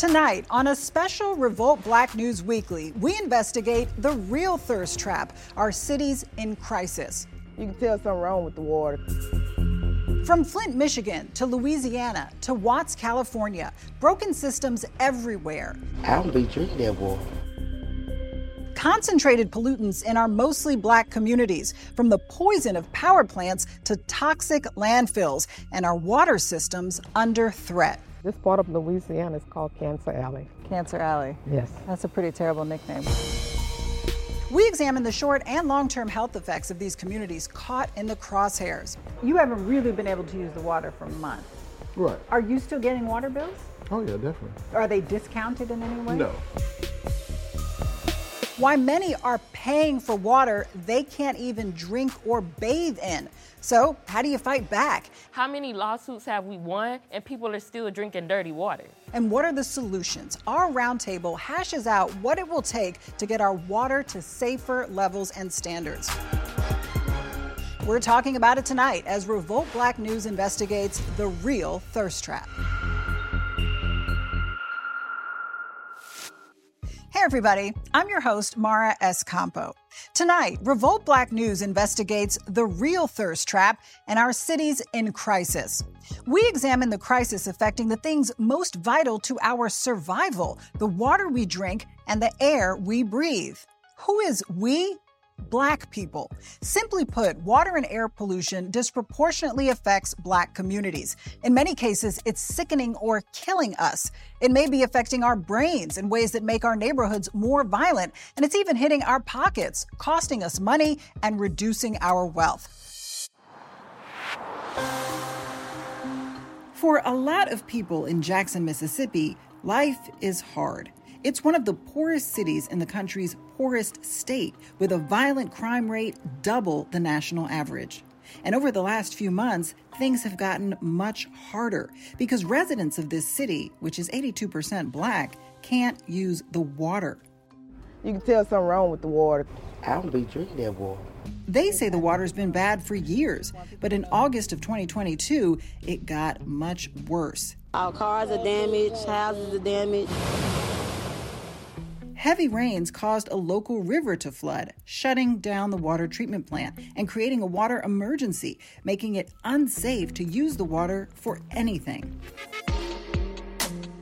Tonight, on a special Revolt Black News Weekly, we investigate the real thirst trap, our cities in crisis. You can tell something wrong with the water. From Flint, Michigan to Louisiana to Watts, California, broken systems everywhere. I don't be drinking that water. Concentrated pollutants in our mostly black communities, from the poison of power plants to toxic landfills, and our water systems under threat. This part of Louisiana is called Cancer Alley. Cancer Alley. Yes. That's a pretty terrible nickname. We examine the short and long term health effects of these communities caught in the crosshairs. You haven't really been able to use the water for months. Right. Are you still getting water bills? Oh, yeah, definitely. Are they discounted in any way? No. Why many are paying for water they can't even drink or bathe in. So, how do you fight back? How many lawsuits have we won and people are still drinking dirty water? And what are the solutions? Our roundtable hashes out what it will take to get our water to safer levels and standards. We're talking about it tonight as Revolt Black News investigates the real thirst trap. Hey, everybody. I'm your host, Mara Schiavocampo. Tonight, Revolt Black News investigates the real thirst trap and our cities in crisis. We examine the crisis affecting the things most vital to our survival the water we drink and the air we breathe. Who is we? Black people. Simply put, water and air pollution disproportionately affects Black communities. In many cases, it's sickening or killing us. It may be affecting our brains in ways that make our neighborhoods more violent, and it's even hitting our pockets, costing us money and reducing our wealth. For a lot of people in Jackson, Mississippi, life is hard. It's one of the poorest cities in the country's poorest state, with a violent crime rate double the national average. And over the last few months, things have gotten much harder because residents of this city, which is 82% black, can't use the water. You can tell something wrong with the water. I don't be drinking that water. They say the water's been bad for years, but in August of 2022, it got much worse. Our cars are damaged, houses are damaged. Heavy rains caused a local river to flood, shutting down the water treatment plant and creating a water emergency, making it unsafe to use the water for anything.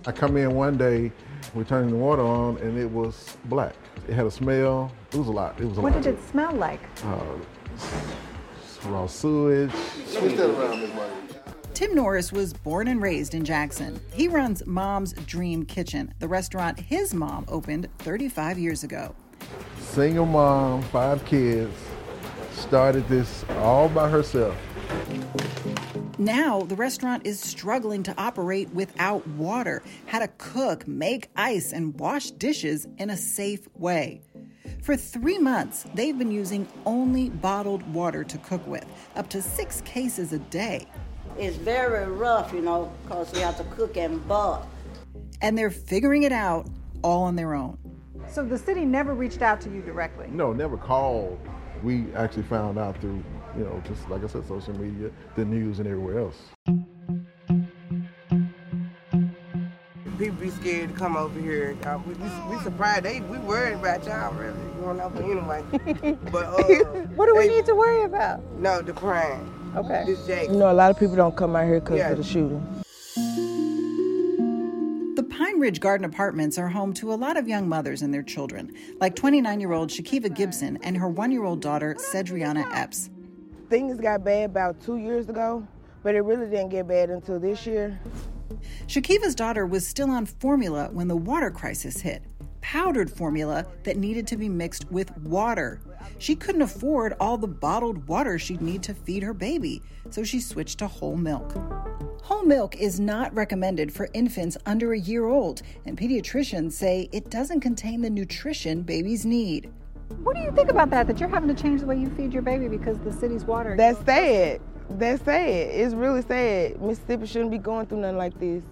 I come in one day, we're turning the water on, and it was black. It had a smell. It was a lot. It was a What lot. did it smell like? Uh, raw sewage. Switch that around, Ms. Martin. Tim Norris was born and raised in Jackson. He runs Mom's Dream Kitchen, the restaurant his mom opened 35 years ago. Single mom, five kids, started this all by herself. Now, the restaurant is struggling to operate without water, how to cook, make ice, and wash dishes in a safe way. For three months, they've been using only bottled water to cook with, up to six cases a day. It's very rough, you know, because we have to cook and bulk. And they're figuring it out all on their own. So the city never reached out to you directly? No, never called. We actually found out through, you know, just like I said, social media, the news, and everywhere else. People be scared to come over here. Uh, we, we, we surprised. They we worried about y'all really going out anyway. but uh, what do we they- need to worry about? No, the crime. Okay. This Jake. You know, a lot of people don't come out here because Yeah. of the shooting. The Pine Ridge Garden Apartments are home to a lot of young mothers and their children, like 29 year old Shakiva Gibson and her one year old daughter, Cedriana Epps. Things got bad about two years ago, but it really didn't get bad until this year. Shakiva's daughter was still on formula when the water crisis hit powdered formula that needed to be mixed with water. She couldn't afford all the bottled water she'd need to feed her baby, so she switched to whole milk. Whole milk is not recommended for infants under a year old, and pediatricians say it doesn't contain the nutrition babies need. What do you think about that? That you're having to change the way you feed your baby because the city's water. That's sad. That's sad. It's really sad. Mississippi shouldn't be going through nothing like this,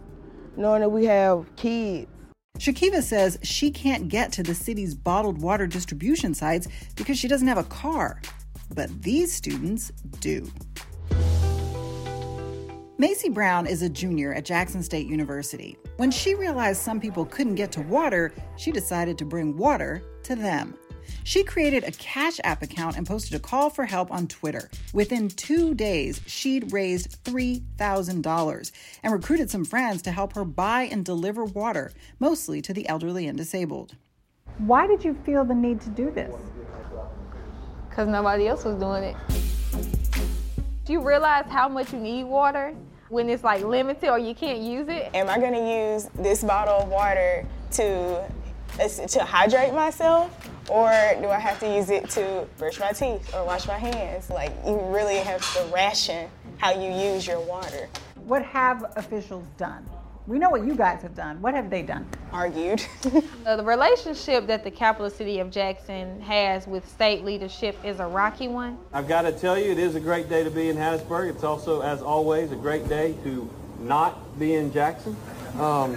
knowing that we have kids. Shakiva says she can't get to the city's bottled water distribution sites because she doesn't have a car. But these students do. Macy Brown is a junior at Jackson State University. When she realized some people couldn't get to water, she decided to bring water to them. She created a Cash App account and posted a call for help on Twitter. Within two days, she'd raised $3,000 and recruited some friends to help her buy and deliver water, mostly to the elderly and disabled. Why did you feel the need to do this? Because nobody else was doing it. Do you realize how much you need water when it's like limited or you can't use it? Am I gonna use this bottle of water to to hydrate myself or do I have to use it to brush my teeth or wash my hands? Like, you really have to ration how you use your water. What have officials done? We know what you guys have done. What have they done? Argued. the relationship that the capital city of Jackson has with state leadership is a rocky one. I've got to tell you, it is a great day to be in Hattiesburg. It's also, as always, a great day to not be in Jackson. Um,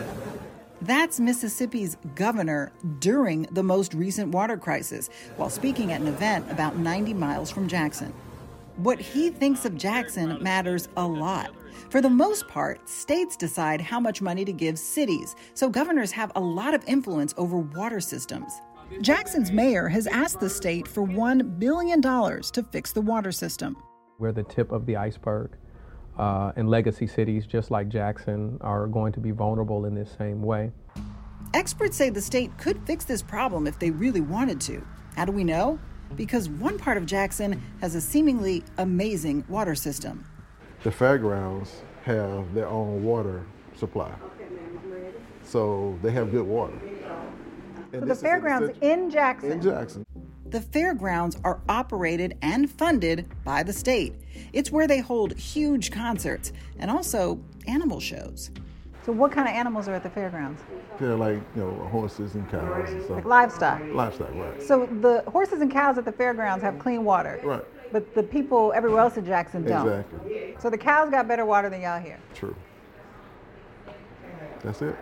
that's Mississippi's governor during the most recent water crisis while speaking at an event about 90 miles from Jackson. What he thinks of Jackson matters a lot. For the most part, states decide how much money to give cities, so governors have a lot of influence over water systems. Jackson's mayor has asked the state for $1 billion to fix the water system. We're the tip of the iceberg. Uh, and legacy cities just like Jackson are going to be vulnerable in this same way. Experts say the state could fix this problem if they really wanted to. How do we know? Because one part of Jackson has a seemingly amazing water system. The fairgrounds have their own water supply, so they have good water. So the fairgrounds in Jackson. In Jackson. The fairgrounds are operated and funded by the state. It's where they hold huge concerts and also animal shows. So, what kind of animals are at the fairgrounds? They're like, you know, horses and cows and stuff. Like livestock? Livestock, right. So, the horses and cows at the fairgrounds have clean water. Right. But the people everywhere else in Jackson don't. Exactly. So, the cows got better water than y'all here. True. That's it.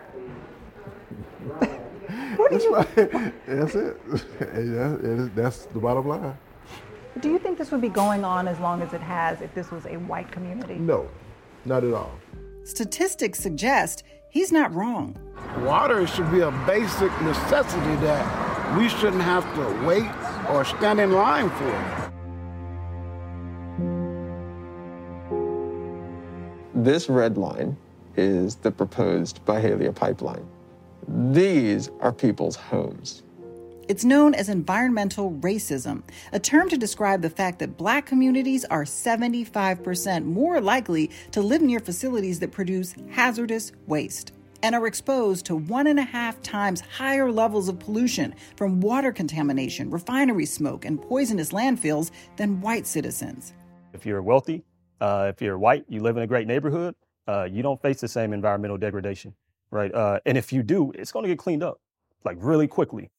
What that's you? Right. That's it. yeah, that's the bottom line. Do you think this would be going on as long as it has if this was a white community? No, not at all. Statistics suggest he's not wrong. Water should be a basic necessity that we shouldn't have to wait or stand in line for. This red line is the proposed Byhalia pipeline. These are people's homes. It's known as environmental racism, a term to describe the fact that black communities are 75% more likely to live near facilities that produce hazardous waste and are exposed to one and a half times higher levels of pollution from water contamination, refinery smoke, and poisonous landfills than white citizens. If you're wealthy, uh, if you're white, you live in a great neighborhood, uh, you don't face the same environmental degradation, right? Uh, and if you do, it's going to get cleaned up like really quickly.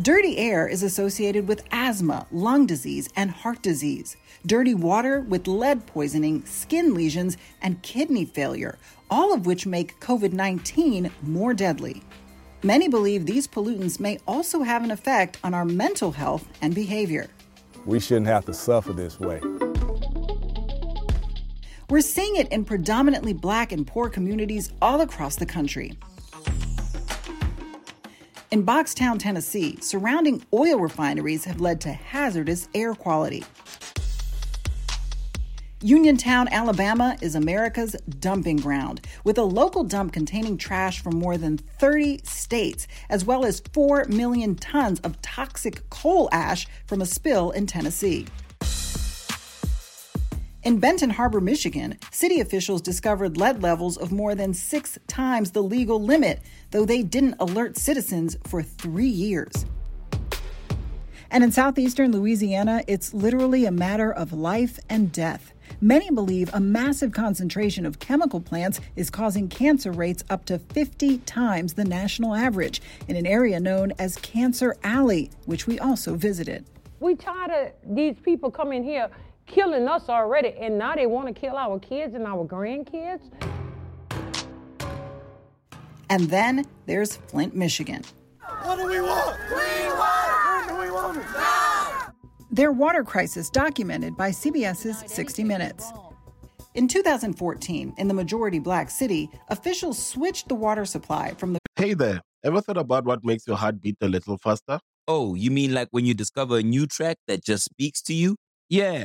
Dirty air is associated with asthma, lung disease, and heart disease. Dirty water with lead poisoning, skin lesions, and kidney failure, all of which make COVID 19 more deadly. Many believe these pollutants may also have an effect on our mental health and behavior. We shouldn't have to suffer this way. We're seeing it in predominantly black and poor communities all across the country. In Boxtown, Tennessee, surrounding oil refineries have led to hazardous air quality. Uniontown, Alabama is America's dumping ground, with a local dump containing trash from more than 30 states, as well as 4 million tons of toxic coal ash from a spill in Tennessee. In Benton Harbor, Michigan, city officials discovered lead levels of more than six times the legal limit, though they didn't alert citizens for three years. And in southeastern Louisiana, it's literally a matter of life and death. Many believe a massive concentration of chemical plants is causing cancer rates up to 50 times the national average in an area known as Cancer Alley, which we also visited. We tired of these people coming here killing us already, and now they want to kill our kids and our grandkids. And then there's Flint, Michigan. What do we want? Clean water! When do we want it? Now! Their water crisis documented by CBS's 60 Minutes. In 2014, in the majority black city, officials switched the water supply from the Hey there, ever thought about what makes your heart beat a little faster? Oh, you mean like when you discover a new track that just speaks to you? Yeah,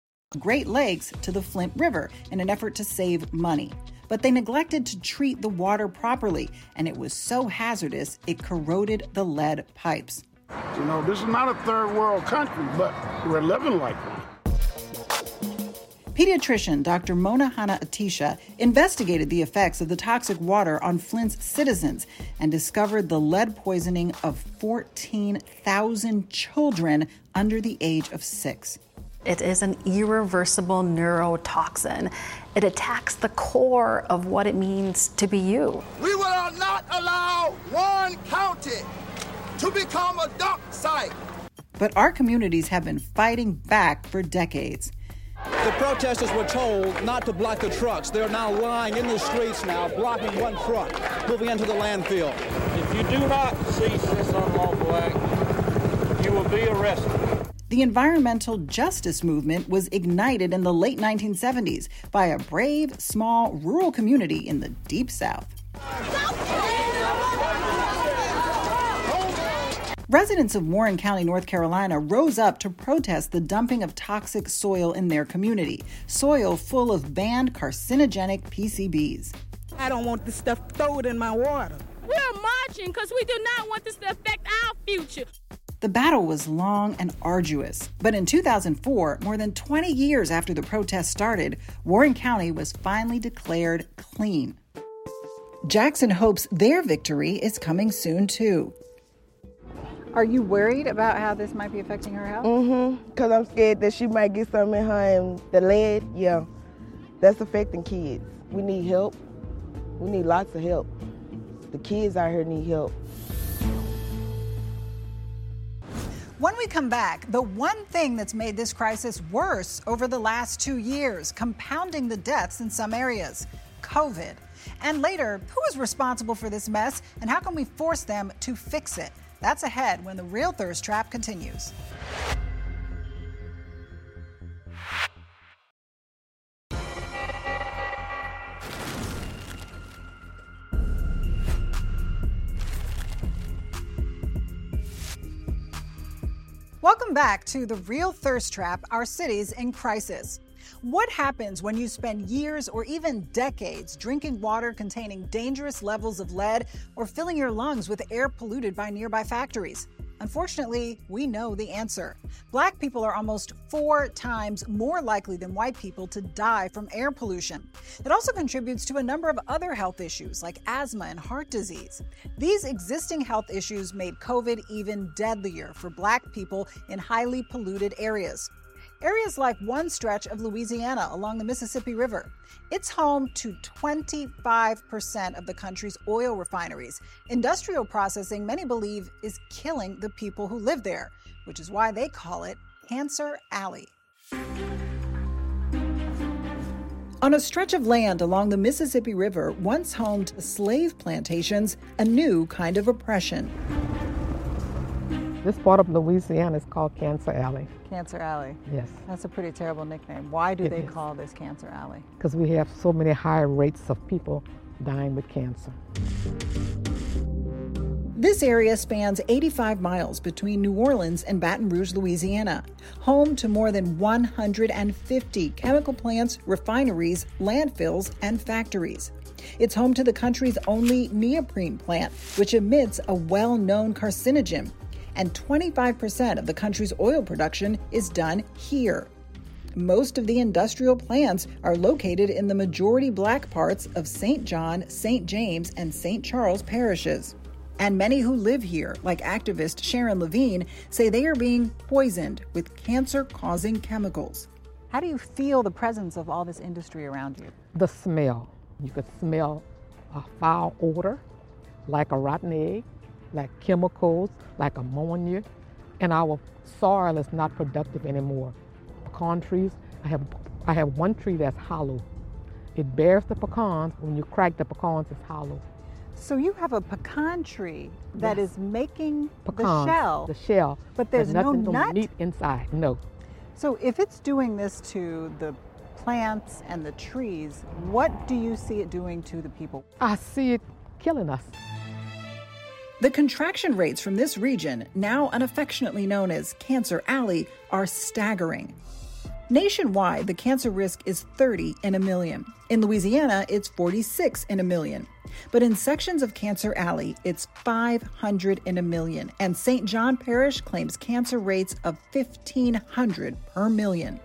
Great Lakes to the Flint River in an effort to save money. But they neglected to treat the water properly, and it was so hazardous it corroded the lead pipes. You know, this is not a third world country, but we're living like one. Pediatrician Dr. Mona Hanna-Attisha investigated the effects of the toxic water on Flint's citizens and discovered the lead poisoning of 14,000 children under the age of six. It is an irreversible neurotoxin. It attacks the core of what it means to be you. We will not allow Warren County to become a dump site. But our communities have been fighting back for decades. The protesters were told not to block the trucks. They're now lying in the streets now, blocking one truck, moving into the landfill. If you do not cease this unlawful act, you will be arrested. The environmental justice movement was ignited in the late 1970s by a brave, small, rural community in the Deep South. Residents of Warren County, North Carolina, rose up to protest the dumping of toxic soil in their community, soil full of banned carcinogenic PCBs. I don't want this stuff thrown in my water. We're marching because we do not want this to affect our future. The battle was long and arduous, but in 2004, more than 20 years after the protest started, Warren County was finally declared clean. Jackson hopes their victory is coming soon, too. Are you worried about how this might be affecting her health? Mm-hmm. Because I'm scared that she might get something in her and the lead, yeah, that's affecting kids. We need help. We need lots of help. The kids out here need help. When we come back, the one thing that's made this crisis worse over the last two years, compounding the deaths in some areas COVID. And later, who is responsible for this mess and how can we force them to fix it? That's ahead when the real thirst trap continues. Welcome back to The Real Thirst Trap Our Cities in Crisis. What happens when you spend years or even decades drinking water containing dangerous levels of lead or filling your lungs with air polluted by nearby factories? Unfortunately, we know the answer. Black people are almost four times more likely than white people to die from air pollution. It also contributes to a number of other health issues like asthma and heart disease. These existing health issues made COVID even deadlier for black people in highly polluted areas. Areas like one stretch of Louisiana along the Mississippi River. It's home to 25% of the country's oil refineries. Industrial processing, many believe, is killing the people who live there, which is why they call it Cancer Alley. On a stretch of land along the Mississippi River, once home to slave plantations, a new kind of oppression. This part of Louisiana is called Cancer Alley Cancer Alley. Yes. That's a pretty terrible nickname. Why do It they is. call this Cancer Alley? because we have so many high rates of people dying with cancer. This area spans 85 miles between New Orleans and Baton Rouge, Louisiana, home to more than 150 chemical plants, refineries, landfills, and factories. It's home to the country's only neoprene plant, which emits a well known carcinogen. And 25% of the country's oil production is done here. Most of the industrial plants are located in the majority black parts of St. John, St. James, and St. Charles parishes. And many who live here, like activist Sharon Lavigne, say they are being poisoned with cancer causing chemicals. How do you feel the presence of all this industry around you? The smell. You could smell a foul odor, like a rotten egg, like chemicals, like ammonia, and our soil is not productive anymore. Pecan trees, I have, I have one tree that's hollow. It bears the pecans. When you crack the pecans, it's hollow. So you have a pecan tree that Yes. is making Pecans, the shell. The shell. But there's no nothing, nut? meat inside. No. So if it's doing this to the plants and the trees, what do you see it doing to the people? I see it killing us. The contraction rates from this region, now unaffectionately known as Cancer Alley, are staggering. Nationwide, the cancer risk is 30 in a million. In Louisiana, it's 46 in a million. But in sections of Cancer Alley, it's 500 in a million. And St. John Parish claims cancer rates of 1,500 per million.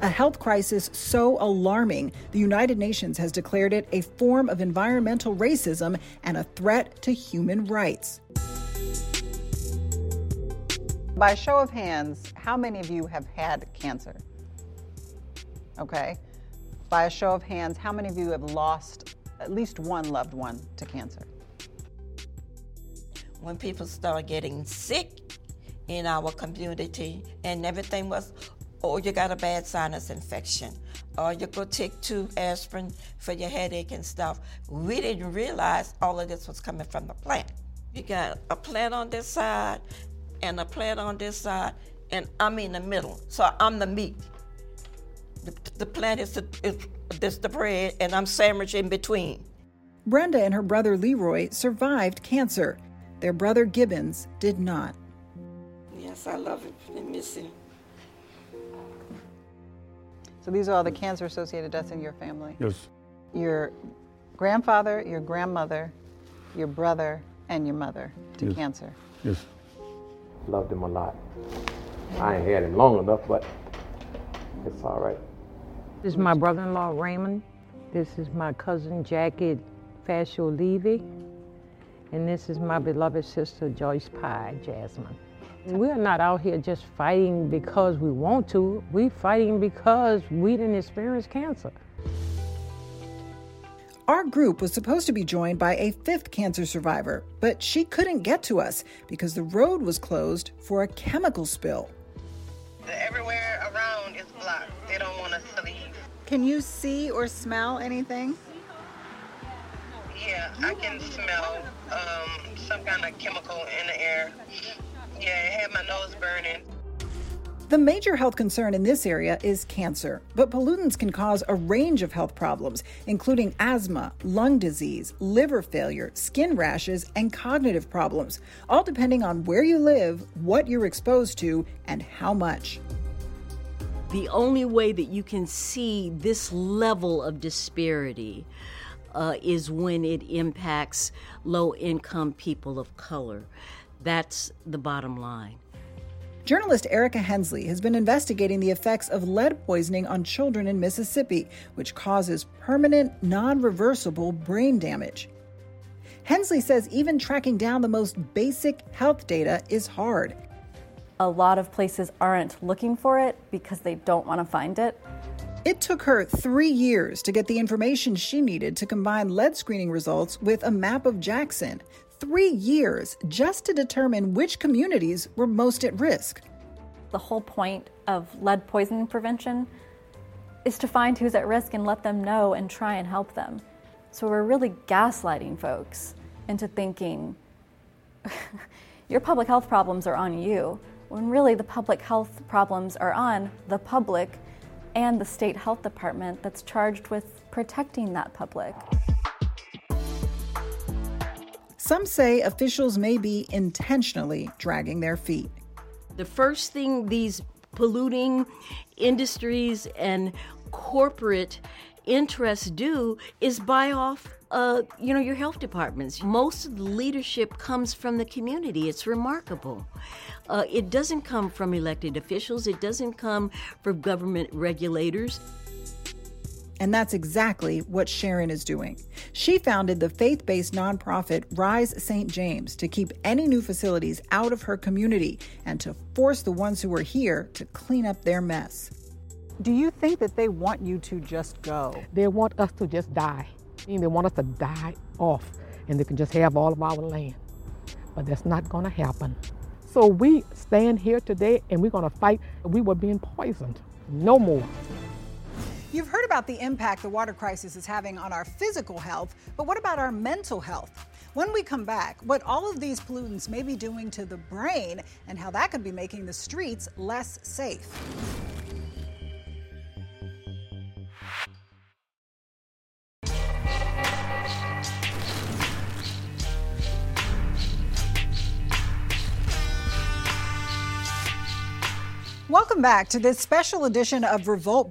A health crisis so alarming, the United Nations has declared it a form of environmental racism and a threat to human rights. By a show of hands, how many of you have had cancer? Okay. By a show of hands, how many of you have lost at least one loved one to cancer? when people start getting sick in our community and everything was oh you got a bad sinus infection or you go take two aspirin for your headache and stuff. We didn't realize all of this was coming from the plant. You got a plant on this side and a plant on this side and i'm in the middle. So i'm the meat. The, the plant is the, is, is the bread and i'm sandwiched in between. Brenda and her brother Leroy survived cancer. Their brother Gibbons did not. yes i love it. I miss him So these are all the cancer associated deaths in your family. Yes. Your grandfather, your grandmother, your brother, and your mother to Yes. cancer. Yes. Loved him a lot. I ain't had him long enough, but it's all right. This is my brother-in-law Raymond. This is my cousin Jackie Fascio Levy. And this is my beloved sister Joyce Pye Jasmine. We're not out here just fighting because we want to. We're fighting because we didn't experience cancer. Our group was supposed to be joined by a fifth cancer survivor, but she couldn't get to us because the road was closed for a chemical spill. Everywhere around is blocked. They don't want us to leave. Can you see or smell anything? Yeah, I can smell um, some kind of chemical in the air. Yeah, it had my nose burning. The major health concern in this area is cancer, but pollutants can cause a range of health problems, including asthma, lung disease, liver failure, skin rashes, and cognitive problems, all depending on where you live, what you're exposed to, and how much. The only way that you can see this level of disparity uh, is when it impacts low income people of color. That's the bottom line. Journalist Erica Hensley has been investigating the effects of lead poisoning on children in Mississippi, which causes permanent, non reversible brain damage. Hensley says even tracking down the most basic health data is hard. A lot of places aren't looking for it because they don't want to find it. It took her three years to get the information she needed to combine lead screening results with a map of Jackson, three years just to determine which communities were most at risk. The whole point of lead poisoning prevention is to find who's at risk and let them know and try and help them. So we're really gaslighting folks into thinking your public health problems are on you, when really the public health problems are on the public and the state health department that's charged with protecting that public. Some say officials may be intentionally dragging their feet. The first thing these polluting industries and corporate interests do is buy off uh, you know your health departments. Most of the leadership comes from the community. It's remarkable. Uh, it doesn't come from elected officials. It doesn't come from government regulators and that's exactly what Sharon is doing. She founded the faith based nonprofit Rise St. James to keep any new facilities out of her community and to force the ones who are here to clean up their mess. Do you think that they want you to just go? They want us to just die. They want us to die off and they can just have all of our land. But that's not going to happen. So we stand here today and we're going to fight. We were being poisoned. No more. You've heard about the impact the water crisis is having on our physical health, but what about our mental health? When we come back, what all of these pollutants may be doing to the brain and how that could be making the streets less safe. Welcome back to this special edition of Revolt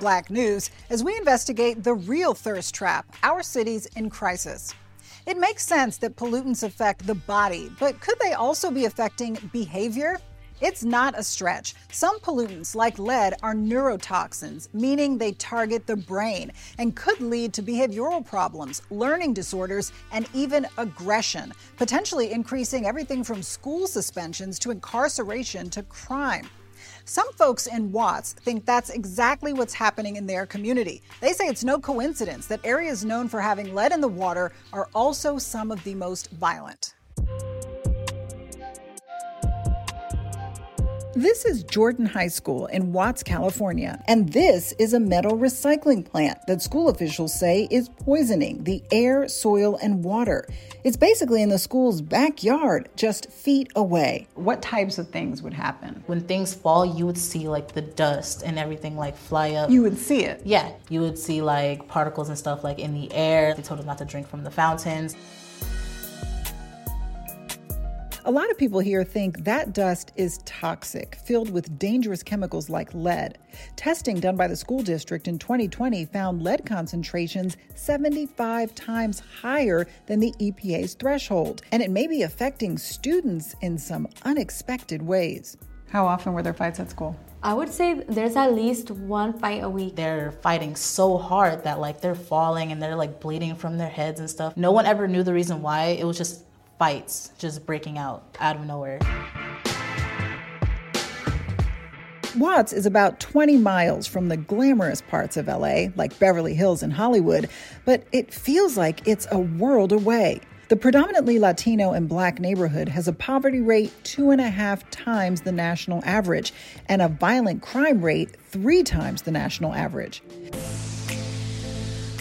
Black News as we investigate the real thirst trap, our cities in crisis. It makes sense that pollutants affect the body, but could they also be affecting behavior? It's not a stretch. Some pollutants, like lead, are neurotoxins, meaning they target the brain and could lead to behavioral problems, learning disorders, and even aggression, potentially increasing everything from school suspensions to incarceration to crime. Some folks in Watts think that's exactly what's happening in their community. They say it's no coincidence that areas known for having lead in the water are also some of the most violent. This is Jordan High School in Watts, California, and this is a metal recycling plant that school officials say is poisoning the air, soil, and water. It's basically in the school's backyard, just feet away. What types of things would happen? When things fall, you would see like the dust and everything like fly up. You would see it? Yeah, you would see like particles and stuff like in the air. They told us not to drink from the fountains. A lot of people here think that dust is toxic, filled with dangerous chemicals like lead. Testing done by the school district in 2020 found lead concentrations 75 times higher than the EPA's threshold, and it may be affecting students in some unexpected ways. How often were there fights at school? I would say there's at least one fight a week. They're fighting so hard that like they're falling and they're like bleeding from their heads and stuff. No one ever knew the reason why. It was just fights just breaking out out of nowhere. Watts is about 20 miles from the glamorous parts of LA, like Beverly Hills and Hollywood, but it feels like it's a world away. The predominantly Latino and black neighborhood has a poverty rate two and a half times the national average and a violent crime rate three times the national average.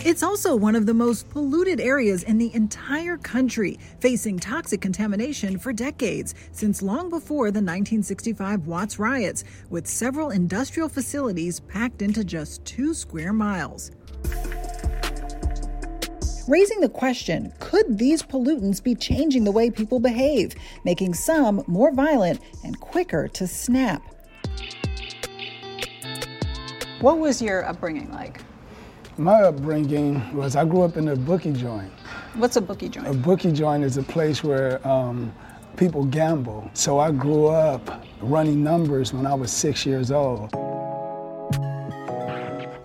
It's also one of the most polluted areas in the entire country, facing toxic contamination for decades, since long before the 1965 Watts riots, with several industrial facilities packed into just two square miles. Raising the question could these pollutants be changing the way people behave, making some more violent and quicker to snap? What was your upbringing like? My upbringing was I grew up in a bookie joint. What's a bookie joint? A bookie joint is a place where um, people gamble. So I grew up running numbers when I was six years old.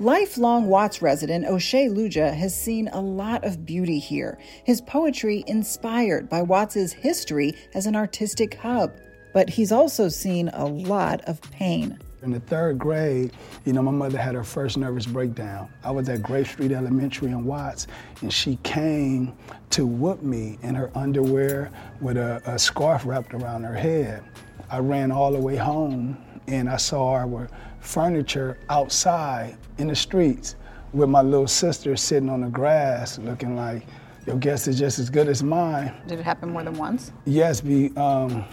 Lifelong Watts resident O'Shea Luja has seen a lot of beauty here. His poetry inspired by Watts's history as an artistic hub. But he's also seen a lot of pain. In the third grade, you know, my mother had her first nervous breakdown. I was at Grape Street Elementary in Watts, and she came to whoop me in her underwear with a, a scarf wrapped around her head. I ran all the way home, and I saw our furniture outside in the streets with my little sister sitting on the grass looking like, your guess is just as good as mine. Did it happen more than once? Yes, be, um,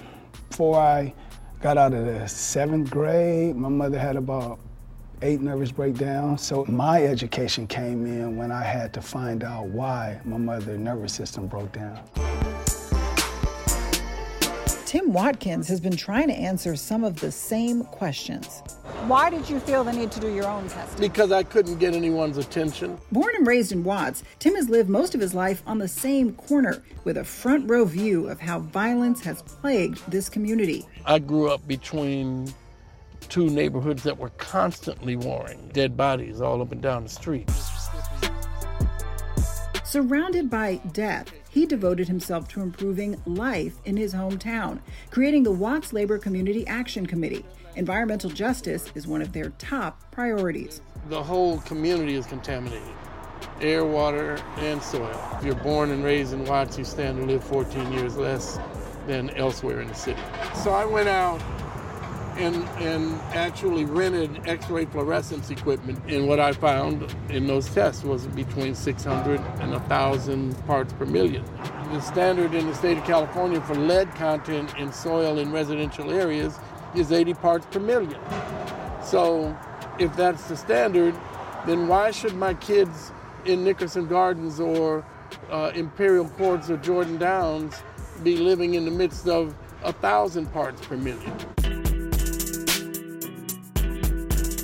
before I Got out of the seventh grade. My mother had about eight nervous breakdowns. So my education came in when I had to find out why my mother's nervous system broke down. Tim Watkins has been trying to answer some of the same questions. Why did you feel the need to do your own testing? Because I couldn't get anyone's attention. Born and raised in Watts, Tim has lived most of his life on the same corner with a front row view of how violence has plagued this community. I grew up between two neighborhoods that were constantly warring, dead bodies all up and down the street. Surrounded by death, he devoted himself to improving life in his hometown, creating the Watts Labor Community Action Committee. Environmental justice is one of their top priorities. The whole community is contaminated air, water, and soil. If you're born and raised in Watts, you stand to live 14 years less than elsewhere in the city. So I went out and, and actually rented X-ray fluorescence equipment. And what I found in those tests was between 600 and 1,000 parts per million. The standard in the state of California for lead content in soil in residential areas is 80 parts per million. So if that's the standard, then why should my kids in Nickerson Gardens or uh, Imperial Courts or Jordan Downs be living in the midst of a thousand parts per million?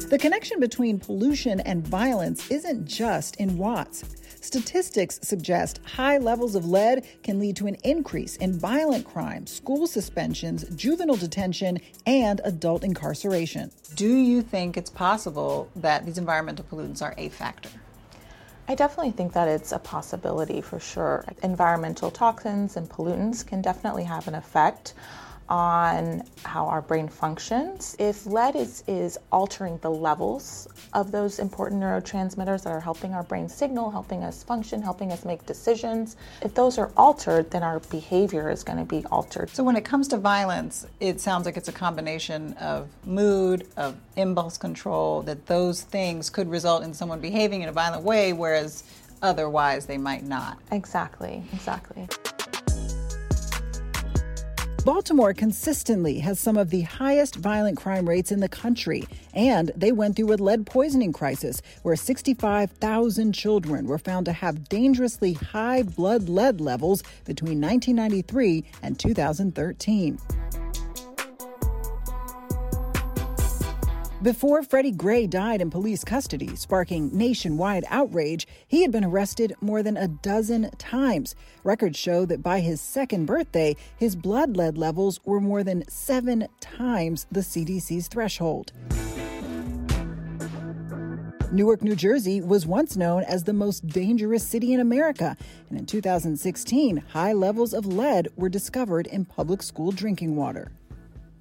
The connection between pollution and violence isn't just in watts. Statistics suggest high levels of lead can lead to an increase in violent crime, school suspensions, juvenile detention, and adult incarceration. Do you think it's possible that these environmental pollutants are a factor? I definitely think that it's a possibility for sure. Environmental toxins and pollutants can definitely have an effect on how our brain functions. If lead is, is altering the levels of those important neurotransmitters that are helping our brain signal, helping us function, helping us make decisions, if those are altered, then our behavior is going to be altered. So, when it comes to violence, it sounds like it's a combination of mood, of impulse control, that those things could result in someone behaving in a violent way, whereas otherwise they might not. Exactly, exactly. Baltimore consistently has some of the highest violent crime rates in the country, and they went through a lead poisoning crisis where 65,000 children were found to have dangerously high blood lead levels between 1993 and 2013. Before Freddie Gray died in police custody, sparking nationwide outrage, he had been arrested more than a dozen times. Records show that by his second birthday, his blood lead levels were more than seven times the CDC's threshold. Newark, New Jersey was once known as the most dangerous city in America, and in 2016, high levels of lead were discovered in public school drinking water.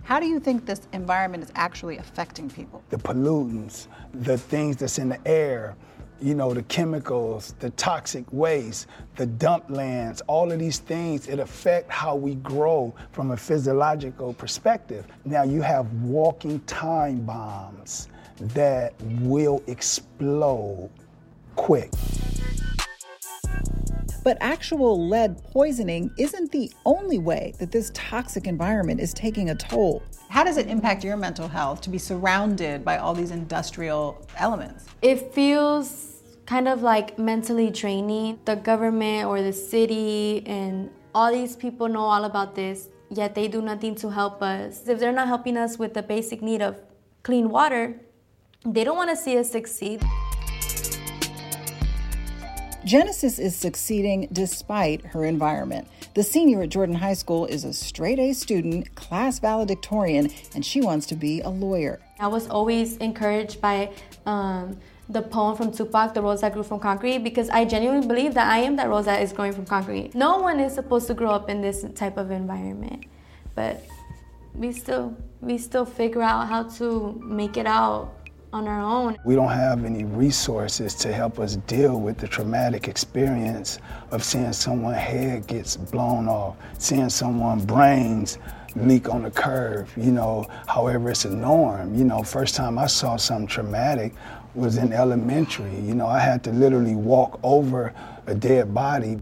How do you think this environment is actually affecting people? The pollutants, the things that's in the air, you know, the chemicals, the toxic waste, the dump lands, all of these things, it affect how we grow from a physiological perspective. Now you have walking time bombs that will explode quick. But actual lead poisoning isn't the only way that this toxic environment is taking a toll. How does it impact your mental health to be surrounded by all these industrial elements? It feels kind of like mentally draining. The government or the city and all these people know all about this, yet they do nothing to help us. If they're not helping us with the basic need of clean water, they don't want to see us succeed. Genesis is succeeding despite her environment. The senior at Jordan High School is a straight A student, class valedictorian, and she wants to be a lawyer. I was always encouraged by um, the poem from Tupac, The Rose That Grew from Concrete, because I genuinely believe that I am that rose that is growing from concrete. No one is supposed to grow up in this type of environment, but we still we still figure out how to make it out on our own. We don't have any resources to help us deal with the traumatic experience of seeing someone's head gets blown off, seeing someone's brains leak on the curve, you know, however it's a norm. You know, first time I saw something traumatic was in elementary. You know, I had to literally walk over a dead body.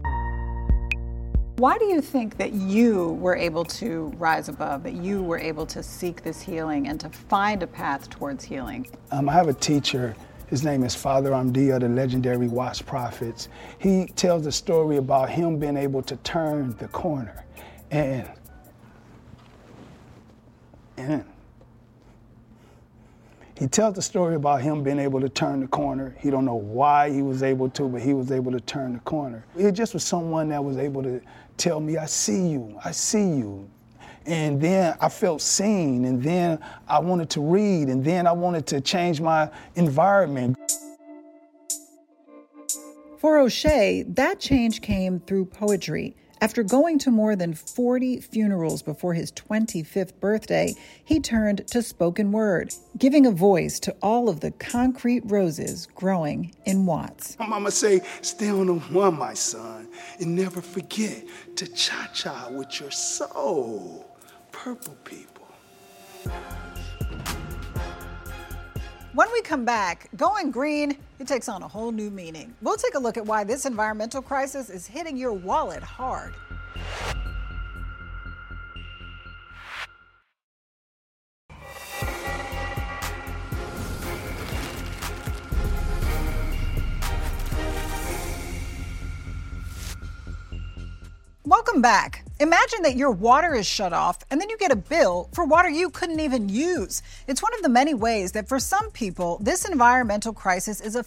Why do you think that you were able to rise above, that you were able to seek this healing and to find a path towards healing? Um, I have a teacher. His name is Father Amde of the legendary Watts Prophets. He tells a story about him being able to turn the corner. And, and he tells the story about him being able to turn the corner. He don't know why he was able to, but he was able to turn the corner. It just was someone that was able to tell me, I see you, I see you. And then I felt seen, and then I wanted to read, and then I wanted to change my environment. For O'Shea, that change came through poetry. After going to more than 40 funerals before his 25th birthday, he turned to spoken word, giving a voice to all of the concrete roses growing in Watts. My mama say, stay on the one, my son, and never forget to cha-cha with your soul. Purple people. When we come back, going green, it takes on a whole new meaning. We'll take a look at why this environmental crisis is hitting your wallet hard. Welcome back. Imagine that your water is shut off and then you get a bill for water you couldn't even use. It's one of the many ways that for some people, this environmental crisis is a.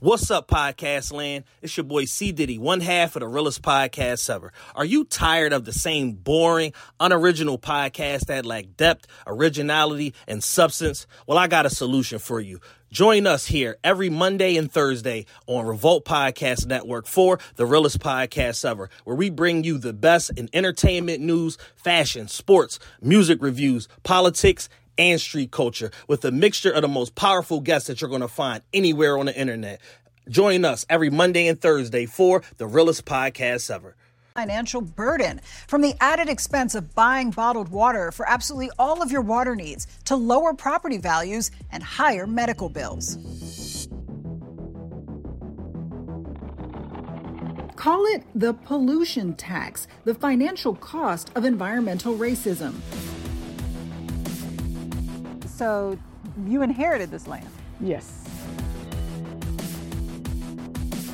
What's up, podcast land? It's your boy C. Diddy, one half of the realest podcast ever. Are you tired of the same boring, unoriginal podcast that lack depth, originality, and substance? Well, I got a solution for you. Join us here every Monday and Thursday on Revolt Podcast Network for the realest podcast ever, where we bring you the best in entertainment news, fashion, sports, music reviews, politics, and street culture with a mixture of the most powerful guests that you're going to find anywhere on the internet. Join us every Monday and Thursday for the realest podcast ever financial burden from the added expense of buying bottled water for absolutely all of your water needs to lower property values and higher medical bills. Call it the pollution tax, the financial cost of environmental racism. So, you inherited this land? Yes.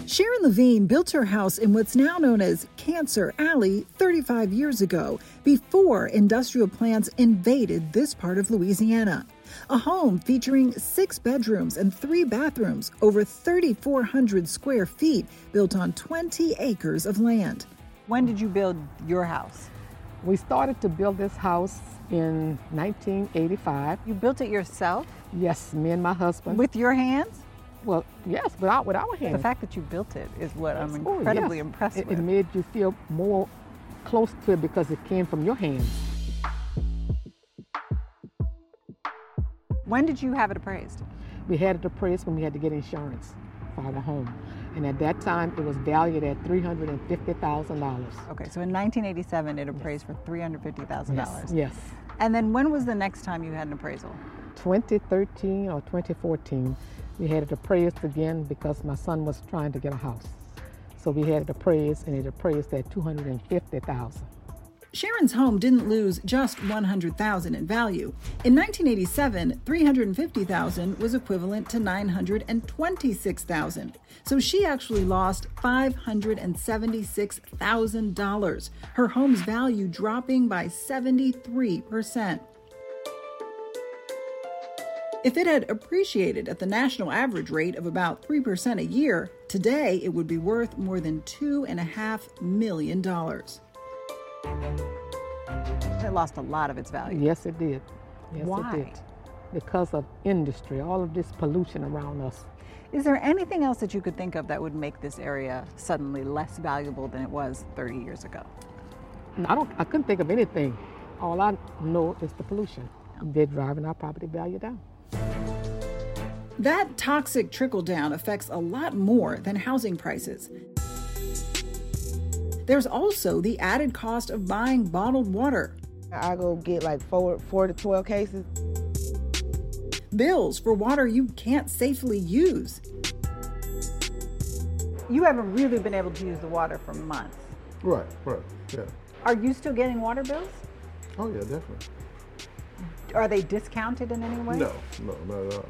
Sharon Lavigne built her house in what's now known as Cancer Alley 35 years ago, before industrial plants invaded this part of Louisiana. A home featuring six bedrooms and three bathrooms, over 3,400 square feet, built on 20 acres of land. When did you build your house? We started to build this house in 1985. You built it yourself? Yes, me and my husband. With your hands? Well, yes, without with our hands. The fact that you built it is what I'm incredibly oh, yes. impressed it, with. It made you feel more close to it because it came from your hands. When did you have it appraised? We had it appraised when we had to get insurance for our home. And at that time, it was valued at $350,000. Okay, so in 1987, it appraised yes. for $350,000. Yes, yes. And then when was the next time you had an appraisal? 2013 or 2014 we had it appraised again because my son was trying to get a house. So we had it appraised, and it appraised at 250,000. Sharon's home didn't lose just 100,000 in value. In 1987, 350,000 was equivalent to 926,000. So she actually lost $576,000, her home's value dropping by 73%. If it had appreciated at the national average rate of about 3% a year, today it would be worth more than $2.5 million. It lost a lot of its value. Yes, it did. Yes, Why? it did. Because of industry, all of this pollution around us. Is there anything else that you could think of that would make this area suddenly less valuable than it was 30 years ago? I don't. I couldn't think of anything. All I know is the pollution. They're driving our property value down. That toxic trickle down affects a lot more than housing prices. There's also the added cost of buying bottled water. I go get like four, four to 12 cases. Bills for water you can't safely use. You haven't really been able to use the water for months. Right, right, yeah. Are you still getting water bills? Oh, yeah, definitely. Are they discounted in any way? No, no, not at all.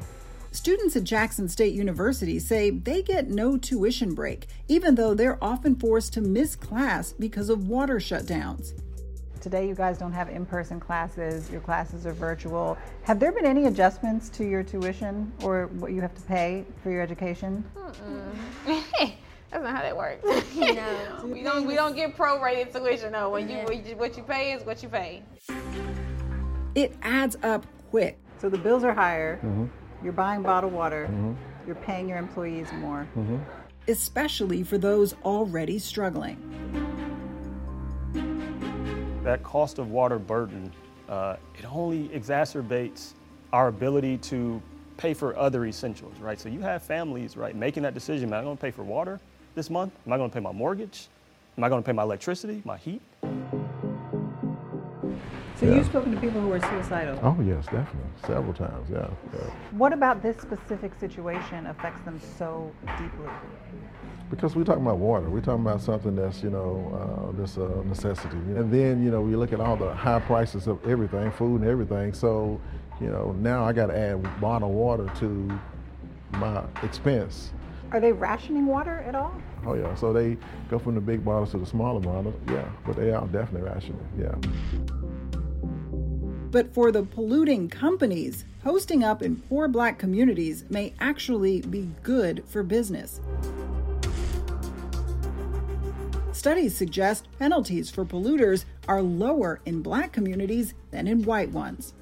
Students at Jackson State University say they get no tuition break, even though they're often forced to miss class because of water shutdowns. Today, you guys don't have in person classes, your classes are virtual. Have there been any adjustments to your tuition or what you have to pay for your education? That's not how that works. No. we don't we don't get prorated tuition. No, when you what you pay is what you pay. It adds up quick. So the bills are higher, Mm-hmm. you're buying bottled water, you're paying your employees more. Mm-hmm. especially for those already struggling. That cost of water burden, uh, it only exacerbates our ability to pay for other essentials, right? So you have families, right, making that decision, am I gonna pay for water this month? Am I gonna pay my mortgage? Am I gonna pay my electricity, my heat? So Yeah. you've spoken to people who are suicidal. Oh, yes, definitely. Several times, yeah. yeah. What about this specific situation affects them so deeply? Because we're talking about water. We're talking about something that's, you know, uh, that's a necessity. And then, you know, we look at all the high prices of everything, food and everything. So, you know, now I got to add bottled water to my expense. Are they rationing water at all? Oh, yeah. So they go from the big bottles to the smaller bottles. Yeah. But they are definitely rationing. Yeah. But for the polluting companies, hosting up in poor black communities may actually be good for business. Studies suggest penalties for polluters are lower in black communities than in white ones.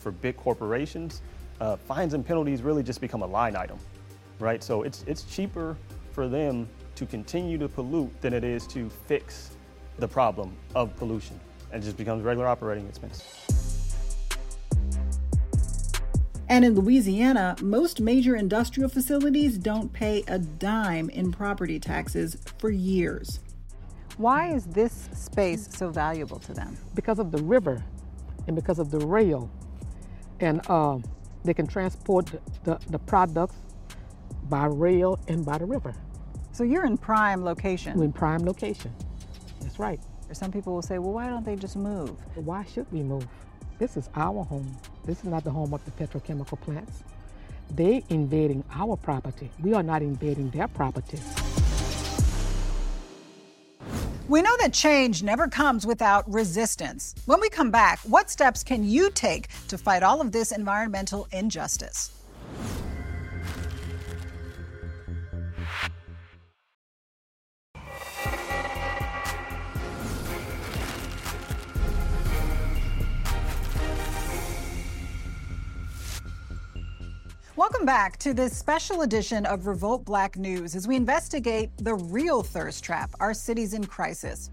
For big corporations, uh, fines and penalties really just become a line item, right? So it's, it's cheaper for them to continue to pollute than it is to fix the problem of pollution. And it just becomes regular operating expense. And in Louisiana, most major industrial facilities don't pay a dime in property taxes for years. Why is this space so valuable to them? Because of the river and because of the rail. And uh, they can transport the, the products by rail and by the river. So you're in prime location. We're in prime location. That's right. Some people will say, well, why don't they just move? Why should we move? This is our home. This is not the home of the petrochemical plants. They invading our property. We are not invading their property. We know that change never comes without resistance. When we come back, what steps can you take to fight all of this environmental injustice? Welcome back to this special edition of Revolt Black News as we investigate the real thirst trap, our cities in crisis.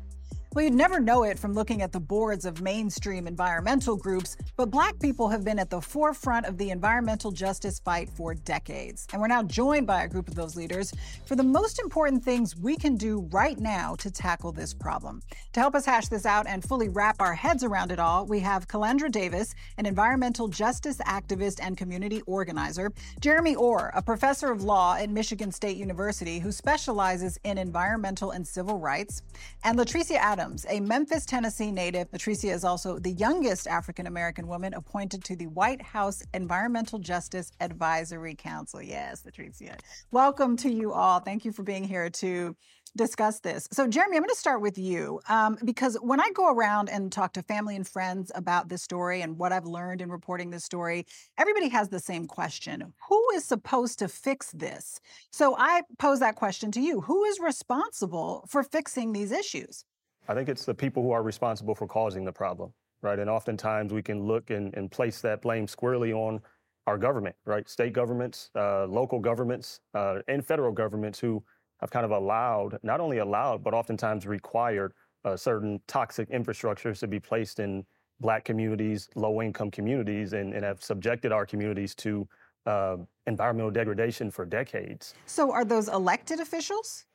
Well, you'd never know it from looking at the boards of mainstream environmental groups, but black people have been at the forefront of the environmental justice fight for decades. And we're now joined by a group of those leaders for the most important things we can do right now to tackle this problem. To help us hash this out and fully wrap our heads around it all, we have Kelendra Davis, an environmental justice activist and community organizer, Jeremy Orr, a professor of law at Michigan State University who specializes in environmental and civil rights, and Latricia Adams Adams, a Memphis, Tennessee native. Latricia is also the youngest African American woman appointed to the White House Environmental Justice Advisory Council. Yes, Latricia. Welcome to you all. Thank you for being here to discuss this. So, Jeremy, I'm going to start with you um, because when I go around and talk to family and friends about this story and what I've learned in reporting this story, everybody has the same question Who is supposed to fix this? So, I pose that question to you Who is responsible for fixing these issues? I think it's the people who are responsible for causing the problem, right? And oftentimes we can look and, and place that blame squarely on our government, right? State governments, uh, local governments, uh, and federal governments who have kind of allowed, not only allowed, but oftentimes required uh, certain toxic infrastructures to be placed in black communities, low income communities, and, and have subjected our communities to uh, environmental degradation for decades. So, are those elected officials?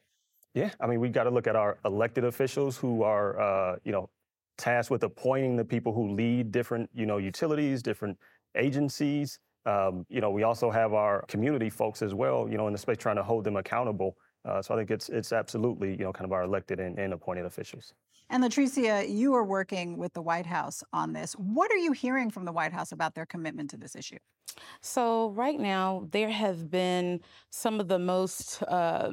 Yeah, I mean, we've got to look at our elected officials who are, uh, you know, tasked with appointing the people who lead different, you know, utilities, different agencies. Um, you know, we also have our community folks as well, you know, in the space trying to hold them accountable. Uh, so I think it's it's absolutely, you know, kind of our elected and, and appointed officials. And Latricia, you are working with the White House on this. What are you hearing from the White House about their commitment to this issue? So right now, there have been some of the most uh,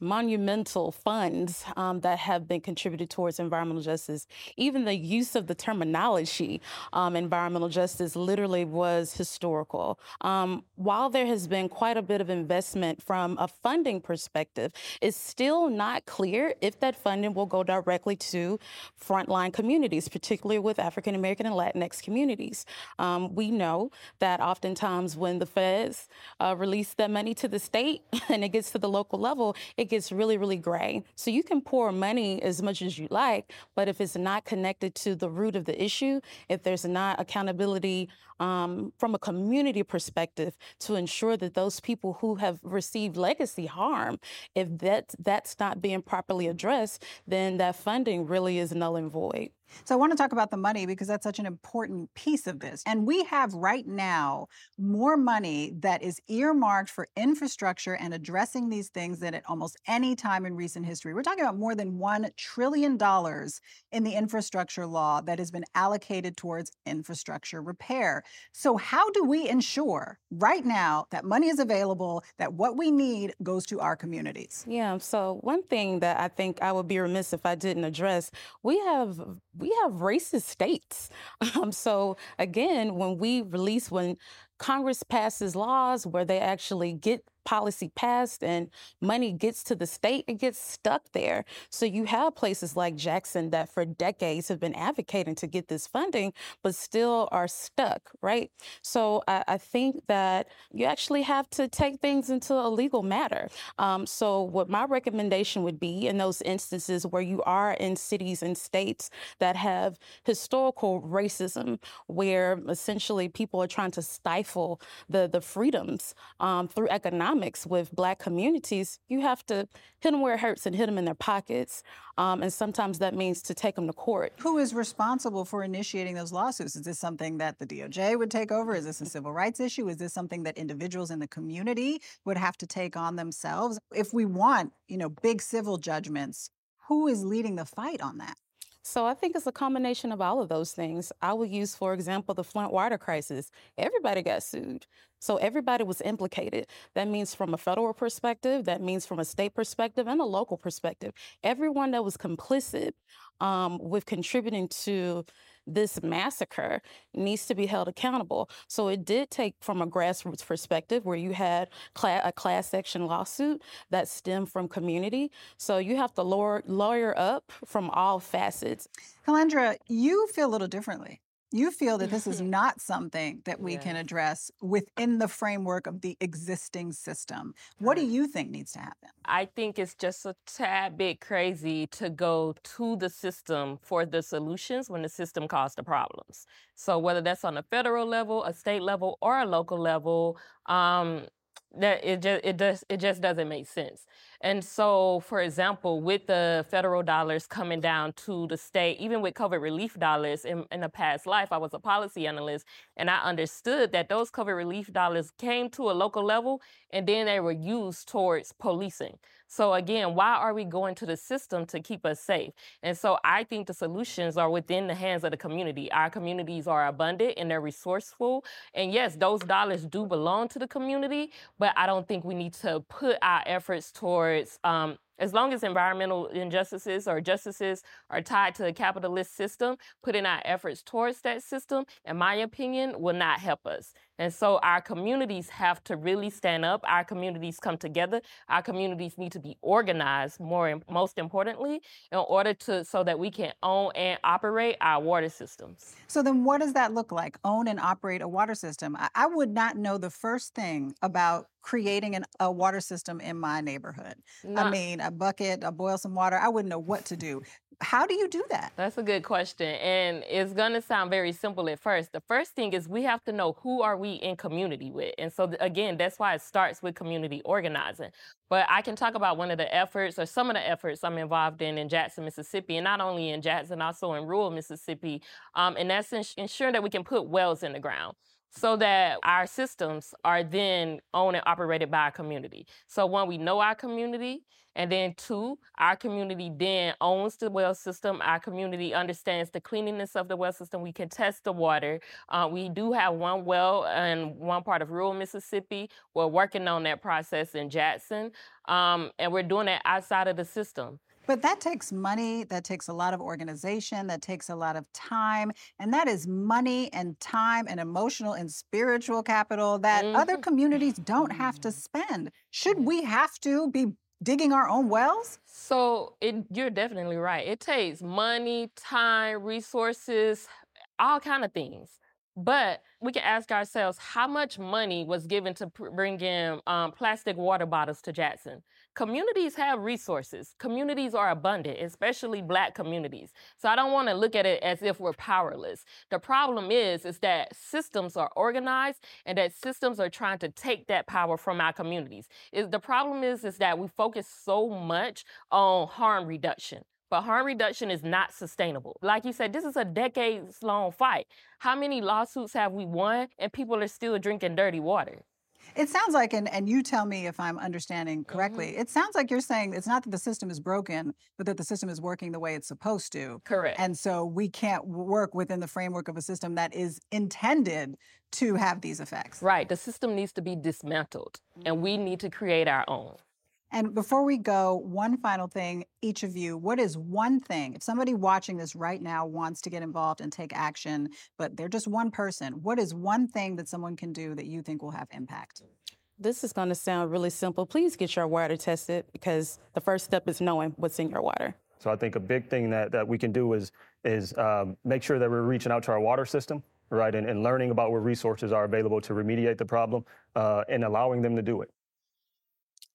monumental funds um, that have been contributed towards environmental justice. Even the use of the terminology um, environmental justice literally was historical. Um, while there has been quite a bit of investment from a funding perspective, it's still not clear if that funding will go directly to frontline communities, particularly with African American and Latinx communities. Um, we know that oftentimes when the feds uh, release that money to the state and it gets to the local level, it gets really, really gray. So you can pour money as much as you like, but if it's not connected to the root of the issue, if there's not accountability um, from a community perspective to ensure that those people who have received legacy harm, if that that's not being properly addressed, then that funding really is null and void. So I want to talk about the money because that's such an important piece of this. And we have right now more money that is earmarked for infrastructure and addressing these things than at almost any time in recent history. We're talking about more than $1 trillion in the infrastructure law that has been allocated towards infrastructure repair. So how do we ensure right now that money is available, that what we need goes to our communities? Yeah, so one thing that I think I would be remiss if I didn't address, we have we have racist states. Um, so again, when we release, when Congress passes laws where they actually get policy passed and money gets to the state, it gets stuck there. So you have places like Jackson that for decades have been advocating to get this funding, but still are stuck, right? So I, I think that you actually have to take things into a legal matter. Um, so what my recommendation would be in those instances where you are in cities and states that have historical racism, where essentially people are trying to stifle the, the freedoms um, through economic with black communities, you have to hit them where it hurts and hit them in their pockets. Um, and sometimes that means to take them to court. Who is responsible for initiating those lawsuits? Is this something that the DOJ would take over? Is this a civil rights issue? Is this something that individuals in the community would have to take on themselves? If we want, you know, big civil judgments, who is leading the fight on that? So I think it's a combination of all of those things. I will use, for example, the Flint water crisis. Everybody got sued. So everybody was implicated. That means from a federal perspective, that means from a state perspective and a local perspective. Everyone that was complicit um, with contributing to this massacre needs to be held accountable. So it did take from a grassroots perspective where you had a class action lawsuit that stemmed from community. So you have to lawyer, lawyer up from all facets. Kelendra, you feel a little differently. You feel that this is not something that we can address within the framework of the existing system. What do you think needs to happen? I think it's just a tad bit crazy to go to the system for the solutions when the system caused the problems. So whether that's on a federal level, a state level, or a local level, um, that it just it does it just doesn't make sense. And so, for example, with the federal dollars coming down to the state, even with COVID relief dollars in, in a past life, I was a policy analyst and I understood that those COVID relief dollars came to a local level and then they were used towards policing. So again, why are we going to the system to keep us safe? And so I think the solutions are within the hands of the community. Our communities are abundant and they're resourceful. And yes, those dollars do belong to the community, but I don't think we need to put our efforts towards um, as long as environmental injustices or justices are tied to the capitalist system, putting our efforts towards that system, in my opinion, will not help us. And so our communities have to really stand up. Our communities come together. Our communities need to be organized more most importantly in order to so that we can own and operate our water systems. So then what does that look like? Own and operate a water system. I, I would not know the first thing about creating an, a water system in my neighborhood. I mean, a bucket, a boil some water. I wouldn't know what to do. How do you do that? That's a good question. And it's going to sound very simple at first. The first thing is we have to know who are we in community with. And so again, that's why it starts with community organizing. But I can talk about one of the efforts or some of the efforts I'm involved in in Jackson, Mississippi, and not only in Jackson, also in rural Mississippi. Um, and that's ins- ensuring that we can put wells in the ground so that our systems are then owned and operated by our community. So one, we know our community, and then two, our community then owns the well system. Our community understands the cleanliness of the well system. We can test the water. Uh, we do have one well in one part of rural Mississippi. We're working on that process in Jackson, um, and we're doing it outside of the system. But that takes money, that takes a lot of organization, that takes a lot of time, and that is money and time and emotional and spiritual capital that mm-hmm. other communities don't have to spend. Should we have to be digging our own wells? So it, you're definitely right. It takes money, time, resources, all kind of things. But we can ask ourselves how much money was given to bring in um, plastic water bottles to Jackson? Communities have resources. Communities are abundant, especially black communities. So I don't want to look at it as if we're powerless. The problem is, is that systems are organized and that systems are trying to take that power from our communities. Is the problem is, is that we focus so much on harm reduction. But harm reduction is not sustainable. Like you said, this is a decades long fight. How many lawsuits have we won and people are still drinking dirty water? It sounds like, and, and you tell me if I'm understanding correctly, mm-hmm. it sounds like you're saying it's not that the system is broken, but that the system is working the way it's supposed to. Correct. And so we can't work within the framework of a system that is intended to have these effects. Right. The system needs to be dismantled, mm-hmm. and we need to create our own. And before we go, one final thing, each of you, what is one thing, if somebody watching this right now wants to get involved and take action, but they're just one person, what is one thing that someone can do that you think will have impact? This is going to sound really simple. Please get your water tested because the first step is knowing what's in your water. So I think a big thing that, that we can do is is um, make sure that we're reaching out to our water system, right, and, and learning about what resources are available to remediate the problem uh, and allowing them to do it.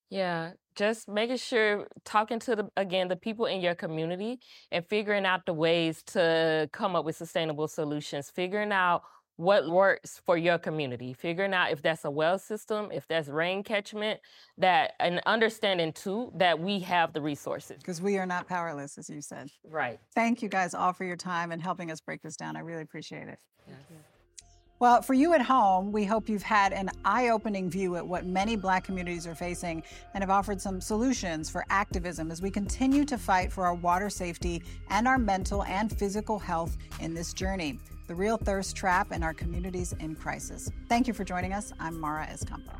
Yeah, just making sure talking to the again the people in your community and figuring out the ways to come up with sustainable solutions, figuring out what works for your community, figuring out if that's a well system, if that's rain catchment, that and understanding too that we have the resources. Because we are not powerless, as you said. Right. Thank you guys all for your time and helping us break this down. I really appreciate it. Yes. Well, for you at home, we hope you've had an eye opening view at what many Black communities are facing and have offered some solutions for activism as we continue to fight for our water safety and our mental and physical health in this journey. The real thirst trap and our communities in crisis. Thank you for joining us. I'm Mara Schiavocampo.